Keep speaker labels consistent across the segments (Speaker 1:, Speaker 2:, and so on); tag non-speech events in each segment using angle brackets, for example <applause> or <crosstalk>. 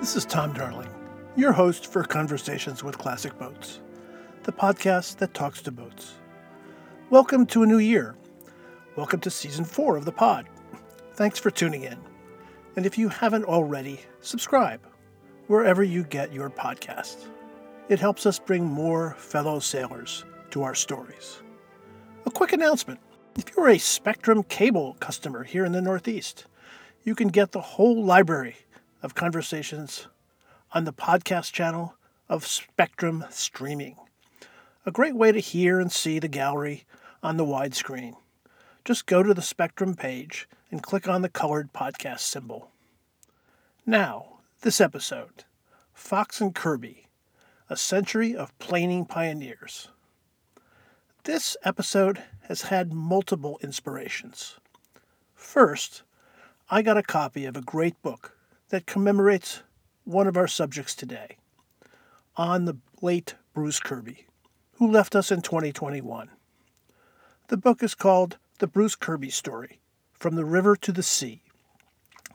Speaker 1: This is Tom Darling, your host for Conversations with Classic Boats, the podcast that talks to boats. Welcome to a new year. Welcome to season four of the pod. Thanks for tuning in. And if you haven't already, subscribe wherever you get your podcasts. It helps us bring more fellow sailors to our stories. A quick announcement if you're a Spectrum cable customer here in the Northeast, you can get the whole library of conversations on the podcast channel of Spectrum Streaming. A great way to hear and see the gallery on the widescreen. Just go to the Spectrum page and click on the colored podcast symbol. Now, this episode Fox and Kirby, a century of planing pioneers. This episode has had multiple inspirations. First, I got a copy of a great book that commemorates one of our subjects today, on the late Bruce Kirby, who left us in 2021. The book is called The Bruce Kirby Story From the River to the Sea,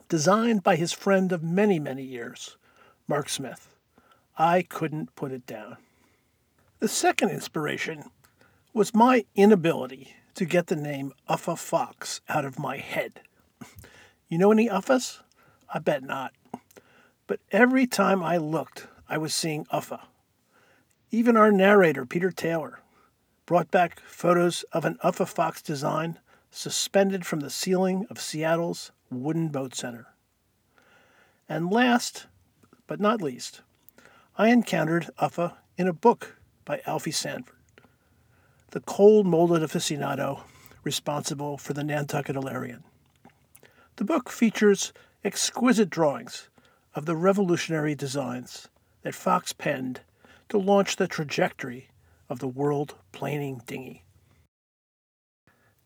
Speaker 1: designed by his friend of many, many years, Mark Smith. I couldn't put it down. The second inspiration was my inability to get the name Uffa Fox out of my head. You know any Uffas? I bet not. But every time I looked, I was seeing Uffa. Even our narrator, Peter Taylor, brought back photos of an Uffa Fox design suspended from the ceiling of Seattle's Wooden Boat Center. And last, but not least, I encountered Uffa in a book by Alfie Sanford, the cold molded aficionado responsible for the Nantucket Alerion. The book features exquisite drawings of the revolutionary designs that Fox penned to launch the trajectory of the world planing dinghy.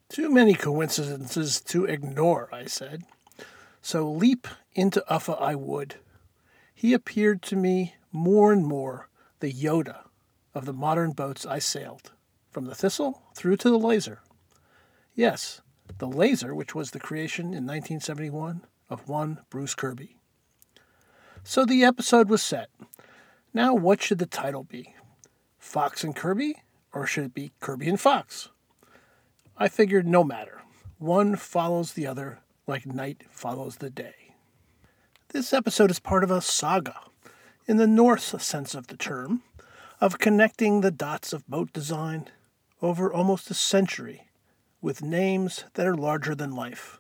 Speaker 1: Too many coincidences to ignore, I said. So leap into Uffa I would. He appeared to me more and more the Yoda of the modern boats I sailed, from the Thistle through to the Laser. Yes, the Laser, which was the creation in 1971 of one Bruce Kirby. So the episode was set. Now, what should the title be? Fox and Kirby, or should it be Kirby and Fox? I figured no matter. One follows the other like night follows the day. This episode is part of a saga, in the Norse sense of the term, of connecting the dots of boat design over almost a century with names that are larger than life.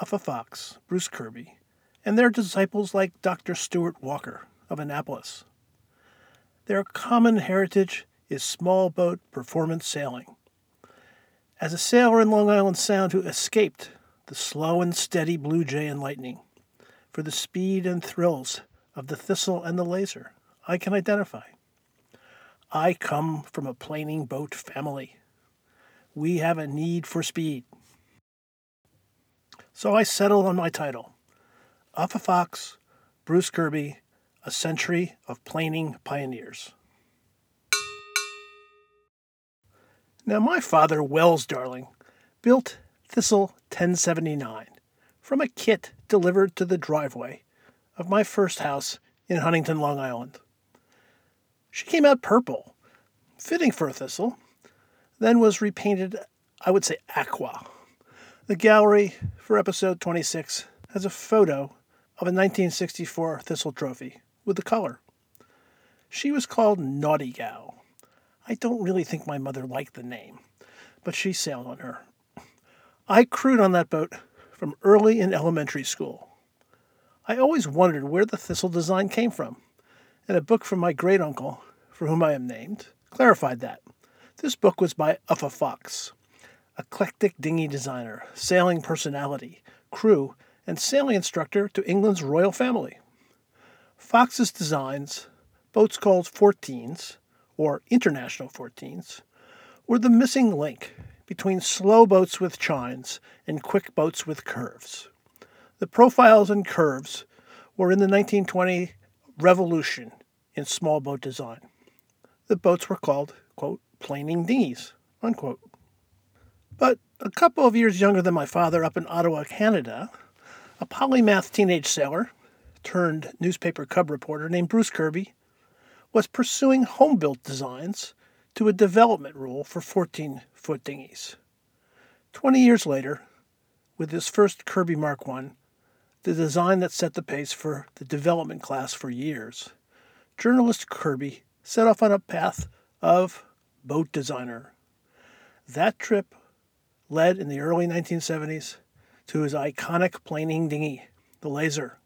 Speaker 1: Uffa Fox, Bruce Kirby, and their disciples like Dr. Stuart Walker of Annapolis. Their common heritage is small boat performance sailing. As a sailor in Long Island Sound who escaped the slow and steady Blue Jay and Lightning for the speed and thrills of the Thistle and the Laser, I can identify. I come from a planing boat family we have a need for speed. So I settled on my title Uffa Fox, Bruce Kirby, A Century of Planing Pioneers. Now, my father, Wells Darling, built Thistle 1079 from a kit delivered to the driveway of my first house in Huntington, Long Island. She came out purple, fitting for a thistle, then was repainted, I would say, aqua. The gallery for episode 26 has a photo of a 1964 Thistle Trophy with the color. She was called Nautigal. I don't really think my mother liked the name, but she sailed on her. I crewed on that boat from early in elementary school. I always wondered where the thistle design came from, and a book from my great uncle, for whom I am named, clarified that. This book was by Uffa Fox, eclectic dinghy designer, sailing personality, crew, and sailing instructor to England's royal family. Fox's designs, boats called 14s, or international 14s, were the missing link between slow boats with chines and quick boats with curves. The profiles and curves were in the 1920 revolution in small boat design. The boats were called, quote, planing dinghies, unquote. But a couple of years younger than my father up in Ottawa, Canada, a polymath teenage sailor, turned newspaper cub reporter named Bruce Kirby was pursuing home built designs to a development rule for 14 foot dinghies. Twenty years later, with his first Kirby Mark I, the design that set the pace for the development class for years, journalist Kirby set off on a path of boat designer. That trip led in the early 1970s to his iconic planing dinghy, the Laser,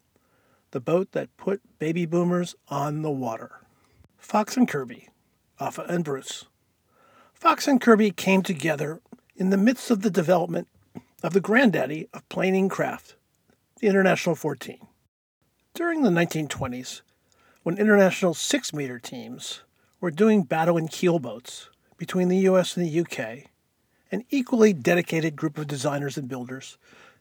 Speaker 1: the boat that put baby boomers on the water. Fox and Kirby, Uffa and Bruce. Fox and Kirby came together in the midst of the development of the granddaddy of planing craft, the International 14. During the 1920s, when international six meter teams were doing battle in keelboats between the US and the UK, an equally dedicated group of designers and builders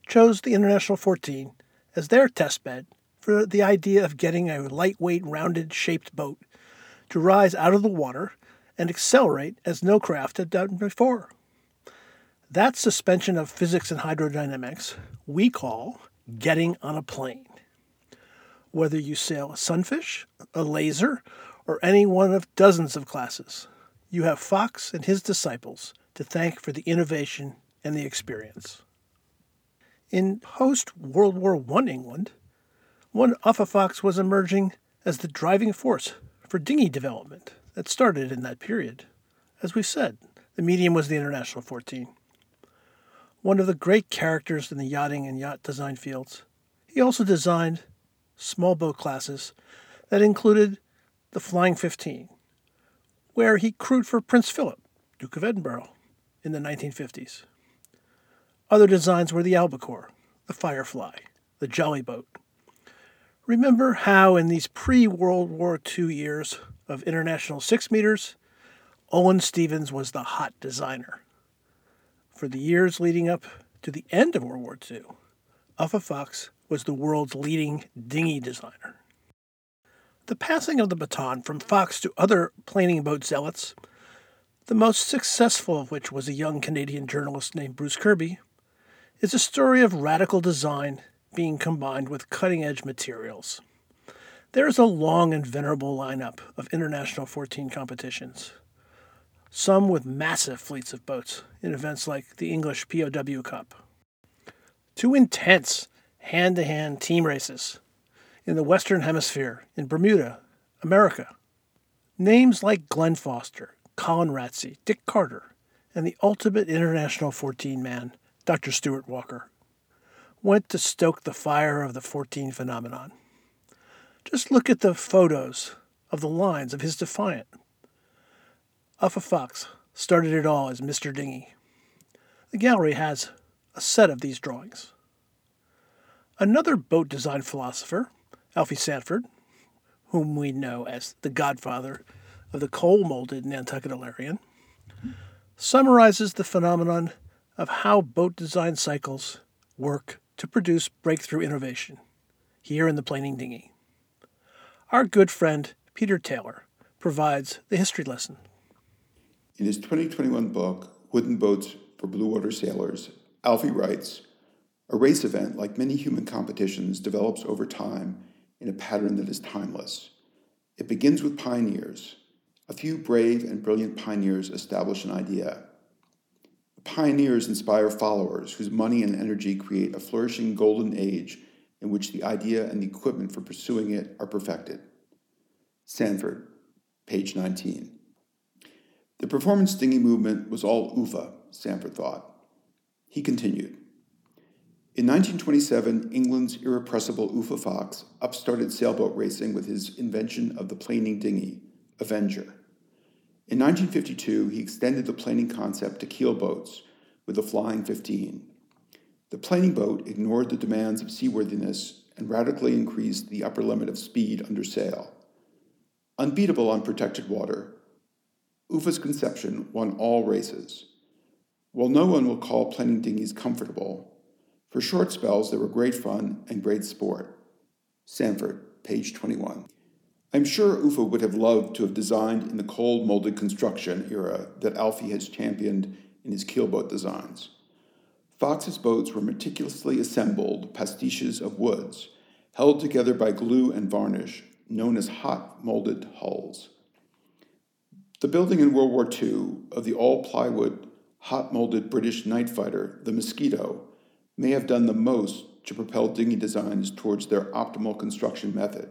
Speaker 1: chose the International 14 as their testbed for the idea of getting a lightweight, rounded shaped boat to rise out of the water and accelerate as no craft had done before. That suspension of physics and hydrodynamics we call getting on a plane. Whether you sail a sunfish, a laser, or any one of dozens of classes, you have Fox and his disciples to thank for the innovation and the experience. In post World War I England, one Uffa Fox was emerging as the driving force for dinghy development that started in that period. As we said, the medium was the International 14 one of the great characters in the yachting and yacht design fields. He also designed small boat classes that included the Flying 15, where he crewed for Prince Philip, Duke of Edinburgh, in the 1950s. Other designs were the Albacore, the Firefly, the Jolly Boat. Remember how, in these pre World War II years of international six meters, Olin Stephens was the hot designer for the years leading up to the end of World War II, Uffa Fox was the world's leading dinghy designer. The passing of the baton from Fox to other planing boat zealots, the most successful of which was a young Canadian journalist named Bruce Kirby, is a story of radical design being combined with cutting edge materials. There is a long and venerable lineup of International 14 competitions some with massive fleets of boats in events like the English POW Cup. Two intense hand to hand team races in the Western Hemisphere, in Bermuda, America. Names like Glenn Foster, Colin Ratsey, Dick Carter, and the ultimate international 14 man, Dr. Stuart Walker, went to stoke the fire of the 14 phenomenon. Just look at the photos of the lines of his Defiant Uffa Fox started it all as Mr. Dinghy. The gallery has a set of these drawings. Another boat design philosopher, Alfie Sanford, whom we know as the godfather of the cold molded Nantucket Alerion, summarizes the phenomenon of how boat design cycles work to produce breakthrough innovation here in the planing dinghy. Our good friend Peter Taylor provides the history lesson.
Speaker 2: In his 2021 book, Wooden Boats for Blue Water Sailors, Alfie writes A race event, like many human competitions, develops over time in a pattern that is timeless. It begins with pioneers. A few brave and brilliant pioneers establish an idea. Pioneers inspire followers whose money and energy create a flourishing golden age in which the idea and the equipment for pursuing it are perfected. Sanford, page 19. The performance dinghy movement was all Uffa, Sanford thought. He continued. In 1927, England's irrepressible Uffa Fox upstarted sailboat racing with his invention of the planing dinghy, Avenger. In 1952, he extended the planing concept to keelboats with the Flying 15. The planing boat ignored the demands of seaworthiness and radically increased the upper limit of speed under sail. Unbeatable on protected water, Uffa's conception won all races. While no one will call planing dinghies comfortable, for short spells they were great fun and great sport. Sanford, page 21. I'm sure Uffa would have loved to have designed in the cold molded construction era that Alfie has championed in his keelboat designs. Fox's boats were meticulously assembled pastiches of woods, held together by glue and varnish, known as hot molded hulls. The building in World War II of the all plywood, hot molded British night fighter, the Mosquito, may have done the most to propel dinghy designs towards their optimal construction method.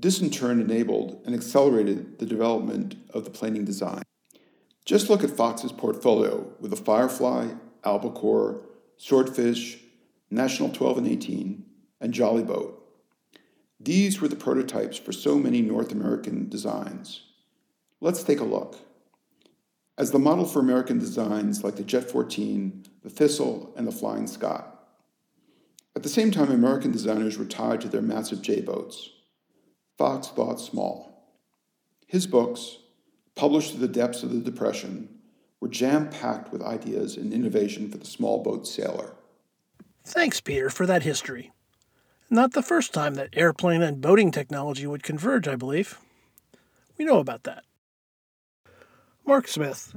Speaker 2: This in turn enabled and accelerated the development of the planing design. Just look at Fox's portfolio with the Firefly, Albacore, Swordfish, National 12 and 18, and Jolly Boat. These were the prototypes for so many North American designs. Let's take a look. As the model for American designs like the Jet 14, the Thistle, and the Flying Scot. At the same time, American designers were tied to their massive J boats. Fox thought small. His books, published through the depths of the Depression, were jam packed with ideas and innovation for the small boat sailor.
Speaker 1: Thanks, Peter, for that history. Not the first time that airplane and boating technology would converge, I believe. We know about that. Mark Smith,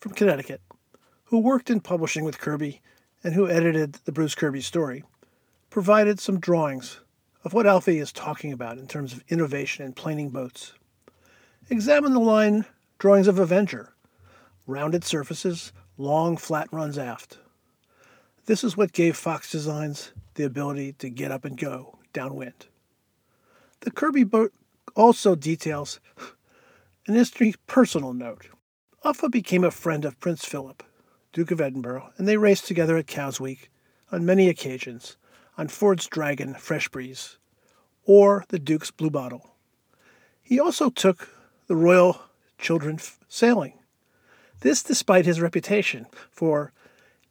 Speaker 1: from Connecticut, who worked in publishing with Kirby and who edited the Bruce Kirby story, provided some drawings of what Alfie is talking about in terms of innovation in planing boats. Examine the line drawings of Avenger rounded surfaces, long flat runs aft. This is what gave Fox Designs the ability to get up and go downwind. The Kirby boat also details an interesting personal note. Uffa became a friend of Prince Philip, Duke of Edinburgh, and they raced together at Cowes Week on many occasions on Ford's Dragon Fresh Breeze or the Duke's Blue Bottle. He also took the Royal Children sailing this despite his reputation for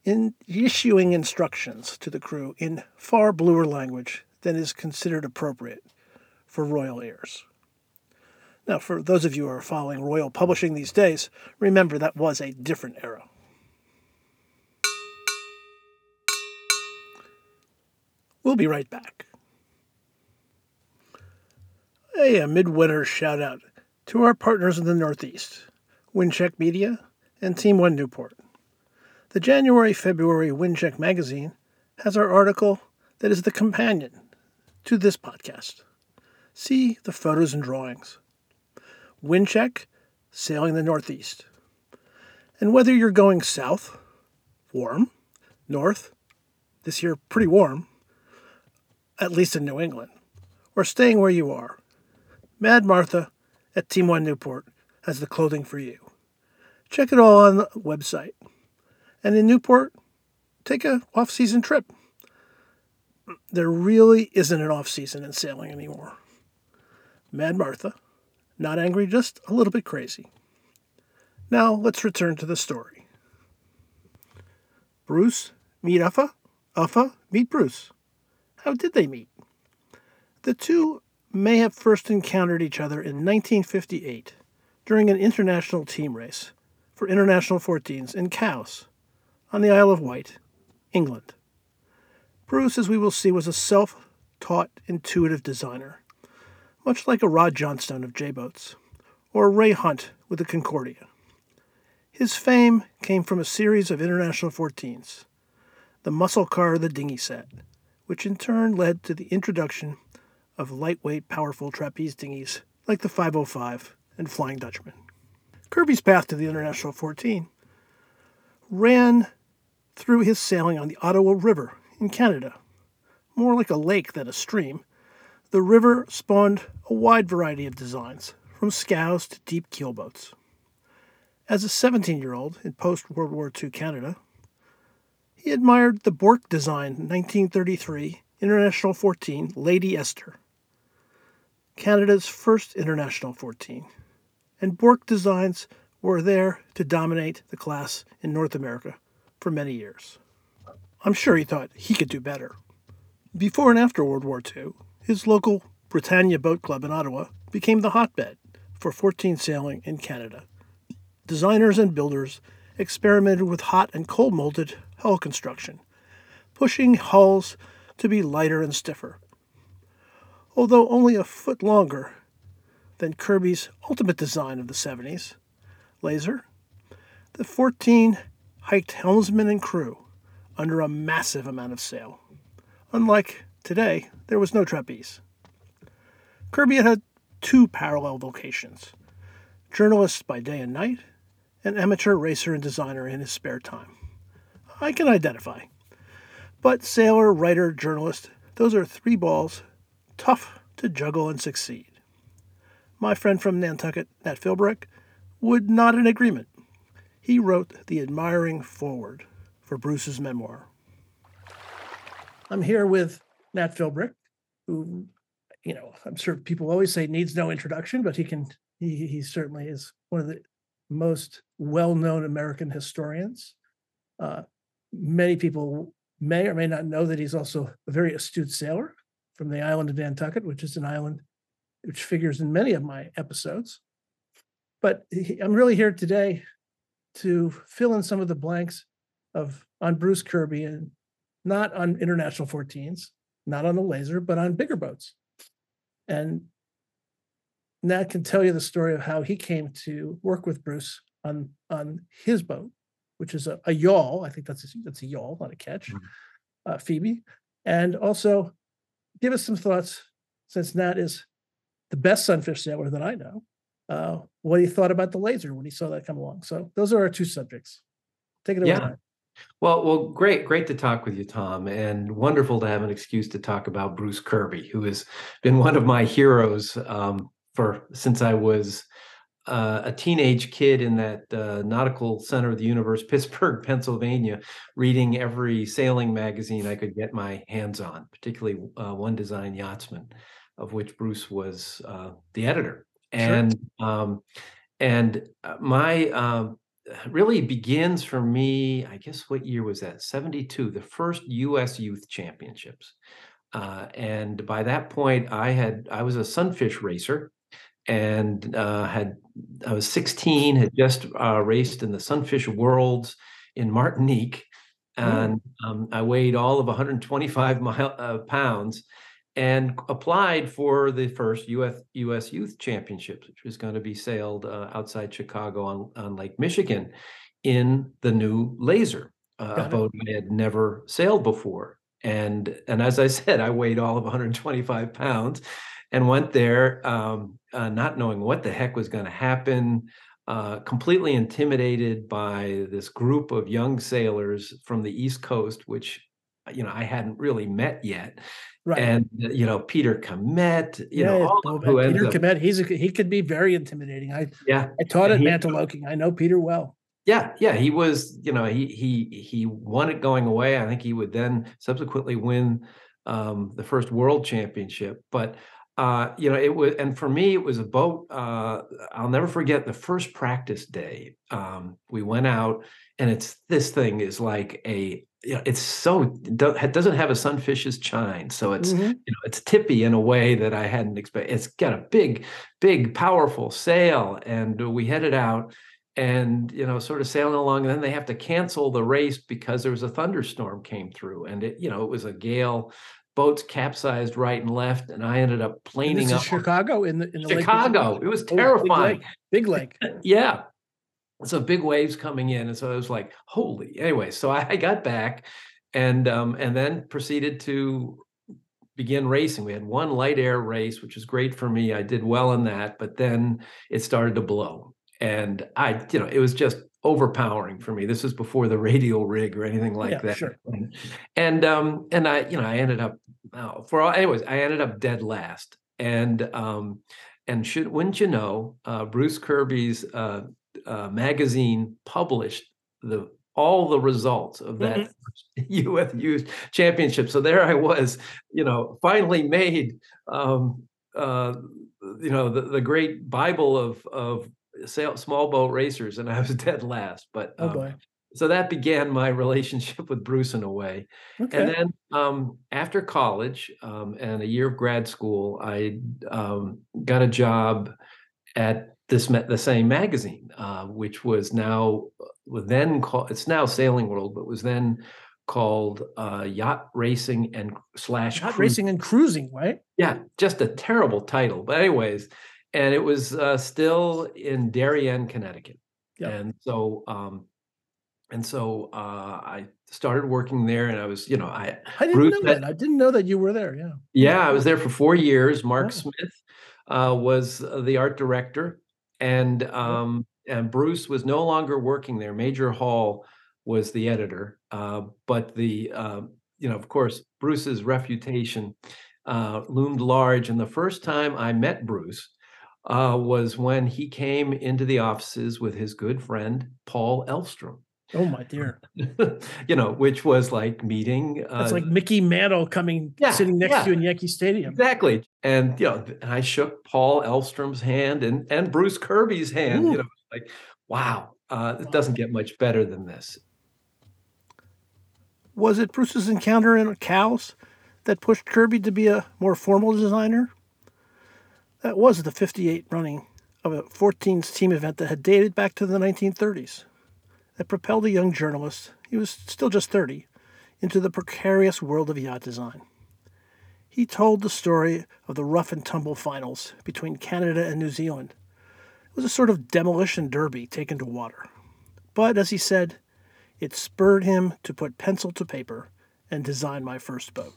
Speaker 1: in issuing instructions to the crew in far bluer language than is considered appropriate for royal heirs. Now, for those of you who are following royal publishing these days, remember that was a different era. We'll be right back. Hey, a midwinter shout out to our partners in the Northeast Windcheck Media, and Team One Newport. The January February Windcheck magazine has our article that is the companion to this podcast. See the photos and drawings. Windcheck, sailing the Northeast. And whether you're going south, warm, north, this year pretty warm, at least in New England, or staying where you are, Mad Martha at Team One Newport has the clothing for you. Check it all on the website. And in Newport, take a off-season trip. There really isn't an off-season in sailing anymore. Mad Martha, not angry, just a little bit crazy. Now let's return to the story. Bruce meet Uffa, Uffa meet Bruce. How did they meet? The two may have first encountered each other in 1958 during an international team race for International 14s in Cowes, on the Isle of Wight, England. Bruce, as we will see, was a self taught intuitive designer, much like a Rod Johnstone of J boats, or Ray Hunt with the Concordia. His fame came from a series of International 14s, the muscle car the dinghy set, which in turn led to the introduction of lightweight, powerful trapeze dinghies like the 505 and Flying Dutchman. Kirby's path to the International 14 ran through his sailing on the Ottawa River in Canada. More like a lake than a stream, the river spawned a wide variety of designs, from scows to deep keelboats. As a 17 year old in post World War II Canada, he admired the Bork design 1933 International 14 Lady Esther, Canada's first International 14 and Bourke designs were there to dominate the class in North America for many years. I'm sure he thought he could do better. Before and after World War II, his local Britannia Boat Club in Ottawa became the hotbed for 14 sailing in Canada. Designers and builders experimented with hot and cold molded hull construction, pushing hulls to be lighter and stiffer. Although only a foot longer than Kirby's ultimate design of the 70s, Laser. The 14 hiked helmsman and crew under a massive amount of sail, unlike Today, there was no trapeze. Kirby had two parallel vocations journalist by day and night, and amateur racer and designer in his spare time. I can identify. But sailor, writer, journalist, those are three balls tough to juggle and succeed. My friend from Nantucket, Nat Philbrick, would nod in agreement. He wrote the admiring foreword for Bruce's memoir. I'm here with Nat Philbrick, who, you know, I'm sure people always say needs no introduction, but he can, he, he certainly is one of the most well known American historians. Uh, many people may or may not know that he's also a very astute sailor from the island of Nantucket, which is an island which figures in many of my episodes. But I'm really here today to fill in some of the blanks of on Bruce Kirby and not on international 14s, not on the laser, but on bigger boats. And Nat can tell you the story of how he came to work with Bruce on on his boat, which is a, a yawl. I think that's a, that's a yawl, not a ketch. mm-hmm. uh, Phoebe, and also give us some thoughts since Nat is the best sunfish sailor that I know. Uh, what he thought about the laser when he saw that come along. So those are our two subjects. Take it away.
Speaker 3: Yeah. Well, well, great, great to talk with you, Tom, and wonderful to have an excuse to talk about Bruce Kirby, who has been one of my heroes um, for since I was uh, a teenage kid in that uh, nautical center of the universe, <laughs> Pittsburgh, Pennsylvania, reading every sailing magazine I could get my hands on, particularly uh, One Design Yachtsman, of which Bruce was uh, the editor, and sure. um, and uh, my um, really begins for me, I guess what year was that? 72, the first US Youth Championships. Uh, and by that point, I had I was a sunfish racer and uh, had I was 16, had just uh, raced in the Sunfish Worlds in Martinique, oh. and um, I weighed all of 125 mile, uh, pounds, and applied for the first US, US Youth Championships, which was going to be sailed uh, outside Chicago on, on Lake Michigan in the new Laser, uh, a boat I had never sailed before. And and as I <laughs> said, I weighed all of 125 pounds, and went there, um, uh, not knowing what the heck was going to happen. Uh, completely intimidated by this group of young sailors from the East Coast, which you know I hadn't really met yet, Right. And you know Peter Commette, you yeah, know
Speaker 1: all who Peter Commette, he's a, he could be very intimidating. I yeah, I taught at Mantoloking. I know Peter well.
Speaker 3: Yeah, yeah, he was. You know, he he he won it going away. I think he would then subsequently win um, the first world championship. But uh, you know, it was, and for me, it was a boat. Uh, I'll never forget the first practice day. Um, we went out, and it's this thing is like a you know, it's so it doesn't have a sunfish's chine, so it's mm-hmm. you know it's tippy in a way that I hadn't expected. It's got a big, big, powerful sail, and we headed out, and you know, sort of sailing along, and then they have to cancel the race because there was a thunderstorm came through, and it you know it was a gale. Boats capsized right and left, and I ended up planing up.
Speaker 1: Chicago in the in the
Speaker 3: Chicago. Lake it was terrifying.
Speaker 1: Oh, big lake. Big lake. <laughs>
Speaker 3: yeah, so big waves coming in and so i was like holy anyway so i, <laughs> I got back and um, and then proceeded to begin racing we had one light air race which was great for me i did well in that but then it started to blow and i you know it was just overpowering for me this was before the radial rig or anything like yeah, that
Speaker 1: sure.
Speaker 3: and, um and i you know i ended up oh, for all anyways i ended up dead last and um and should wouldn't you know uh, bruce kirby's uh, uh, magazine published the all the results of that mm-hmm. UF <laughs> championship. So there I was, you know, finally made, um, uh, you know, the, the great Bible of of sail, small boat racers, and I was <laughs> dead last. But
Speaker 1: oh um, boy.
Speaker 3: So that began my <laughs> relationship with Bruce in a way. Okay. And then um, after college um, and a year of grad school, I um, got a job at this the same magazine, uh, which was now then called it's now Sailing World, but was then called uh, Yacht Racing and slash
Speaker 1: Yacht Racing and Cruising, right?
Speaker 3: Yeah, just a terrible title, but anyways, and it was uh, still in Darien, Connecticut, yep. and so um, and so uh, I started working there, and I was, you know, I
Speaker 1: I didn't
Speaker 3: Bruce
Speaker 1: know
Speaker 3: had-
Speaker 1: that. I didn't know that you were there. Yeah.
Speaker 3: yeah, I was there for four years. Mark
Speaker 1: Oh.
Speaker 3: Smith uh, was uh, the art director, and um, and Bruce was no longer working there. Major Hall was the editor, uh, but the um, you know, of course, Bruce's reputation uh, loomed large. And the first time I met Bruce uh, was when he came into the offices with his good friend Paul Elvstrom.
Speaker 1: Oh my dear. <laughs>
Speaker 3: you know, which was like meeting.
Speaker 1: That's
Speaker 3: uh,
Speaker 1: like Mickey Mantle coming
Speaker 3: Yeah,
Speaker 1: sitting next
Speaker 3: yeah.
Speaker 1: to you in Yankee Stadium.
Speaker 3: Exactly. And you know, I shook Paul Elvstrom's hand and and Bruce Kirby's hand.
Speaker 1: Ooh.
Speaker 3: You know, like, wow, uh, it doesn't get much better than this.
Speaker 1: Was it Bruce's encounter in Cowes that pushed Kirby to be a more formal designer? That was the 58 running of a 14s team event that had dated back to the 1930s. That propelled a young journalist, he was still just 30, into the precarious world of yacht design. He told the story of the rough and tumble finals between Canada and New Zealand. It was a sort of demolition derby taken to water. But as he said, it spurred him to put pencil to paper and design my first boat.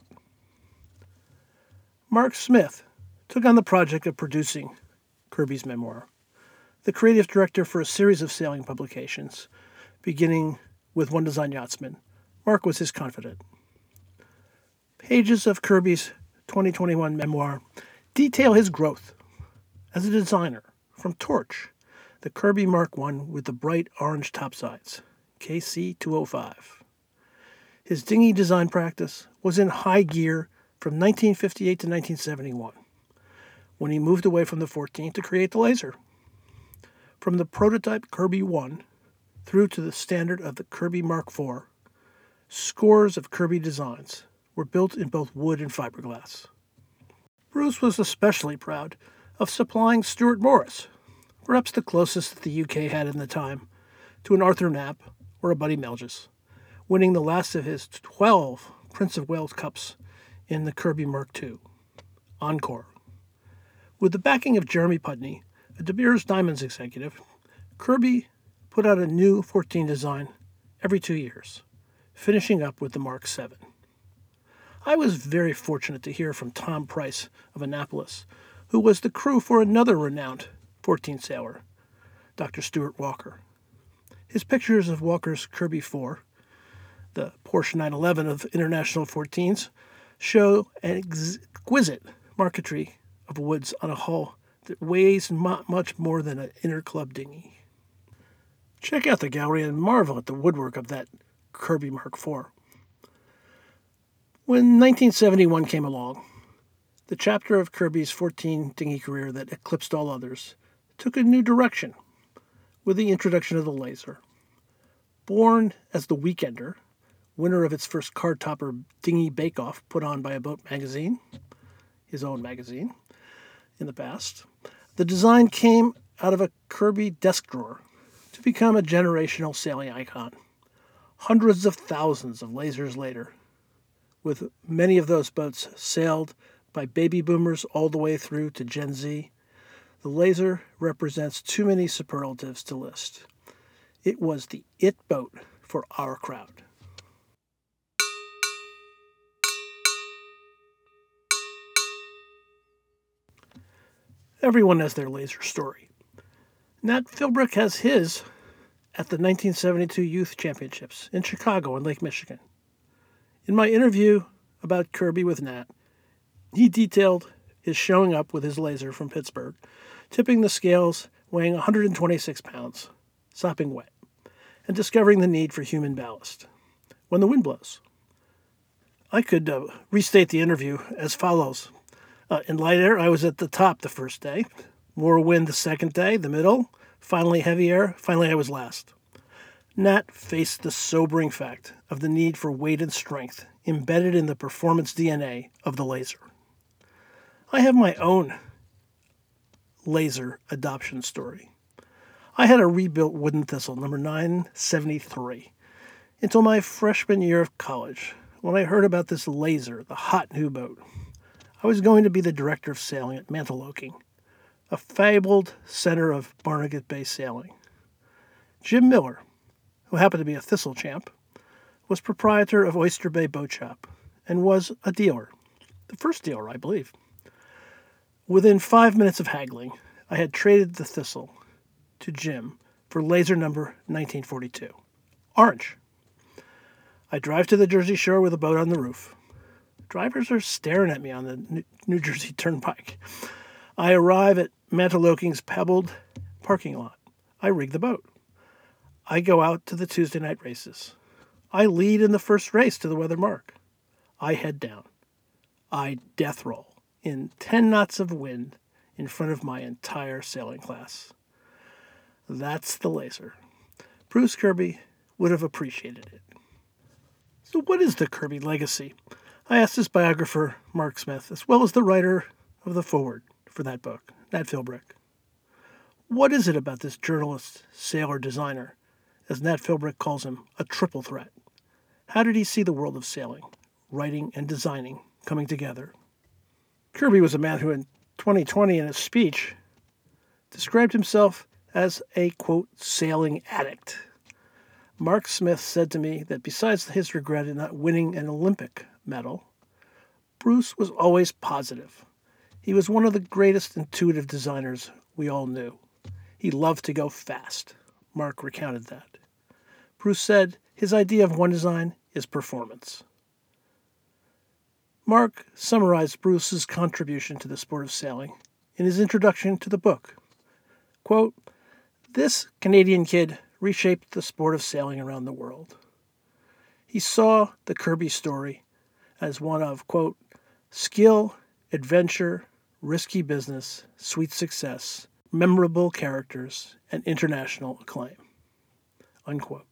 Speaker 1: Mark Smith took on the project of producing Kirby's memoir, the creative director for a series of sailing publications, beginning with One Design Yachtsman. Mark was his confidant. Pages of Kirby's 2021 memoir detail his growth as a designer from Torch, the Kirby Mark I with the bright orange topsides. KC 205. His dinghy design practice was in high gear from 1958 to 1971, when he moved away from the 14 to create the laser. From the prototype Kirby 1 through to the standard of the Kirby Mark IV, scores of Kirby designs were built in both wood and fiberglass. Bruce was especially proud of supplying Stewart Morris, perhaps the closest that the UK had in the time to an Arthur Knapp or a Buddy Melges, winning the last of his 12 Prince of Wales Cups in the Kirby Mark II. Encore. With the backing of Jeremy Putney, a De Beers Diamonds executive, Kirby put out a new 14 design every two years, finishing up with the Mark VII. I was very fortunate to hear from Tom Price of Annapolis, who was the crew for another renowned 14 sailor, Dr. Stuart Walker. His pictures of Walker's Kirby 4, the Porsche 911 of international 14s, show an exquisite marquetry of woods on a hull that weighs not much more than an Interclub dinghy. Check out the gallery and marvel at the woodwork of that Kirby Mark IV. When 1971 came along, the chapter of Kirby's 14 dinghy career that eclipsed all others took a new direction with the introduction of the laser. Born as the Weekender, winner of its first card topper dinghy bake off put on by a boat magazine, his own magazine, in the past, the design came out of a Kirby desk drawer to become a generational sailing icon. Hundreds of thousands of lasers later, with many of those boats sailed by baby boomers all the way through to Gen Z, the laser represents too many superlatives to list. It was the it boat for our crowd. Everyone has their laser story. Nat Philbrick has his at the 1972 Youth Championships in Chicago and Lake Michigan. In my interview about Kirby with Nat, he detailed his showing up with his laser from Pittsburgh, tipping the scales, weighing 126 pounds, sopping wet, and discovering the need for human ballast when the wind blows. I could uh, restate the interview as follows. Uh, in light air, I was at the top the first day, more wind the second day, the middle, finally heavy air, finally I was last. Nat faced the sobering fact of the need for weight and strength embedded in the performance DNA of the laser. I have my own laser adoption story. I had a rebuilt wooden thistle, number 973, until my freshman year of college when I heard about this laser, the hot new boat. I was going to be the director of sailing at Mantoloking, a fabled center of Barnegat Bay sailing. Jim Miller, who happened to be a Thistle champ, was proprietor of Oyster Bay Boat Shop and was a dealer, the first dealer, I believe. Within five minutes of haggling, I had traded the Thistle to Jim for laser number 1942. Orange. I drive to the Jersey Shore with a boat on the roof. Drivers are staring at me on the New Jersey <laughs> Turnpike. I arrive at Mantoloking's pebbled parking lot. I rig the boat. I go out to the Tuesday night races. I lead in the first race to the weather mark. I head down. I death roll in 10 knots of wind in front of my entire sailing class. That's the laser. Bruce Kirby would have appreciated it. So, what is the Kirby legacy? I asked his biographer, Mark Smith, as well as the writer of the foreword for that book, Nat Philbrick. What is it about this journalist, sailor, designer, as Nat Philbrick calls him, a triple threat? How did he see the world of sailing, writing, and designing coming together? Kirby was a man who, in 2020, in a speech, described himself as a quote, sailing addict. Mark Smith said to me that besides his regret in not winning an Olympic medal, Bruce was always positive. He was one of the greatest intuitive designers we all knew. He loved to go fast. Mark recounted that. Bruce said his idea of one design is performance. Mark summarized Bruce's contribution to the sport of sailing in his introduction to the book. Quote, This Canadian kid reshaped the sport of sailing around the world. He saw the Kirby story as one of, quote, skill, adventure, risky business, sweet success, memorable characters, and international acclaim. Unquote.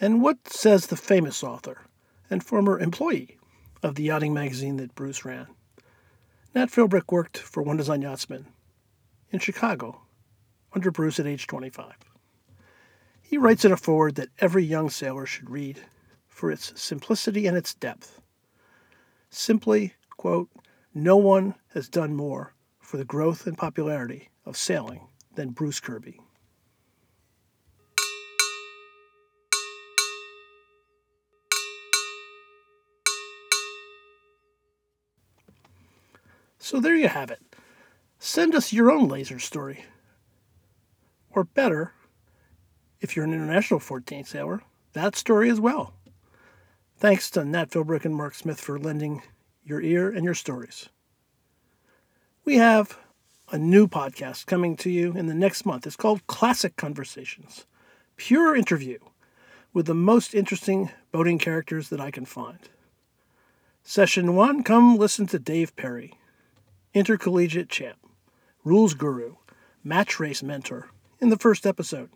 Speaker 1: And what says the famous author and former employee of the yachting magazine that Bruce ran? Nat Philbrick worked for One Design Yachtsman in Chicago under Bruce at age 25. He writes in a foreword that every young sailor should read for its simplicity and its depth. Simply, quote, no one has done more for the growth and popularity of sailing than Bruce Kirby. So there you have it. Send us your own laser story. Or better, if you're an international 14 sailor, that story as well. Thanks to Nat Philbrick and Mark Smith for lending your ear and your stories. We have a new podcast coming to you in the next month. It's called Classic Conversations, pure interview with the most interesting boating characters that I can find. Session one come listen to Dave Perry, intercollegiate champ, rules guru, match race mentor, in the first episode.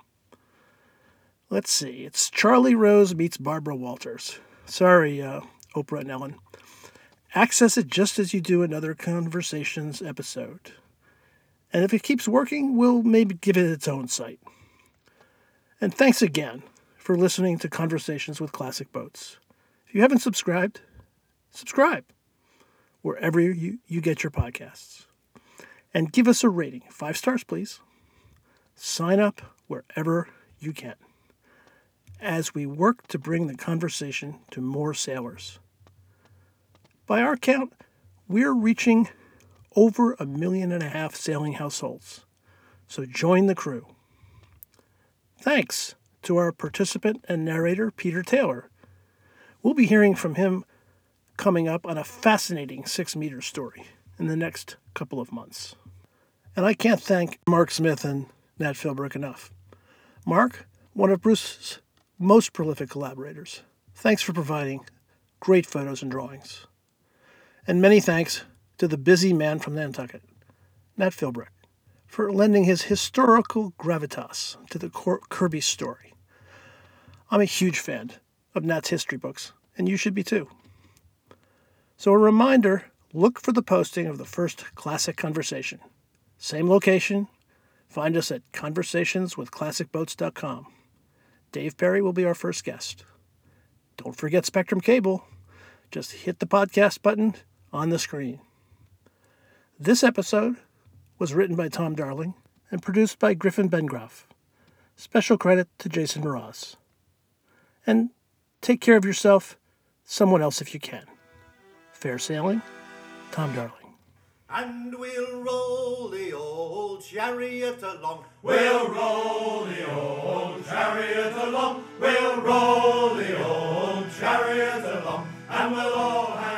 Speaker 1: Let's see, it's Charlie Rose meets Barbara Walters. Sorry, uh, Oprah and Ellen. Access it just as you do another Conversations episode. And if it keeps working, we'll maybe give it its own site. And thanks again for listening to Conversations with Classic Boats. If you haven't subscribed, subscribe wherever you, you get your podcasts. And give us a rating. Five stars, please. Sign up wherever you can as we work to bring the conversation to more sailors. By our count, we're reaching over a million and a half sailing households. So join the crew. Thanks to our participant and narrator, Peter Taylor. We'll be hearing from him coming up on a fascinating six meter story in the next couple of months. And I can't thank Mark Smith and Nat Philbrick enough. Mark, one of Bruce's most prolific collaborators. Thanks for providing great photos and drawings. And many thanks to the busy man from Nantucket, Nat Philbrick, for lending his historical gravitas to the Kirby story. I'm a huge fan of Nat's history books, and you should be too. So, a reminder look for the posting of the first classic conversation. Same location. Find us at conversationswithclassicboats.com. Dave Perry will be our first guest. Don't forget Spectrum Cable. Just hit the podcast button on the screen. This episode was written by Tom Darling and produced by Griffin Bengroff. Special credit to Jason Mraz. And take care of yourself, someone else if you can. Fair sailing, Tom Darling.
Speaker 4: And we'll roll the old chariot along.
Speaker 5: We'll roll the old chariot along. We'll roll the old chariot along. And we'll all hang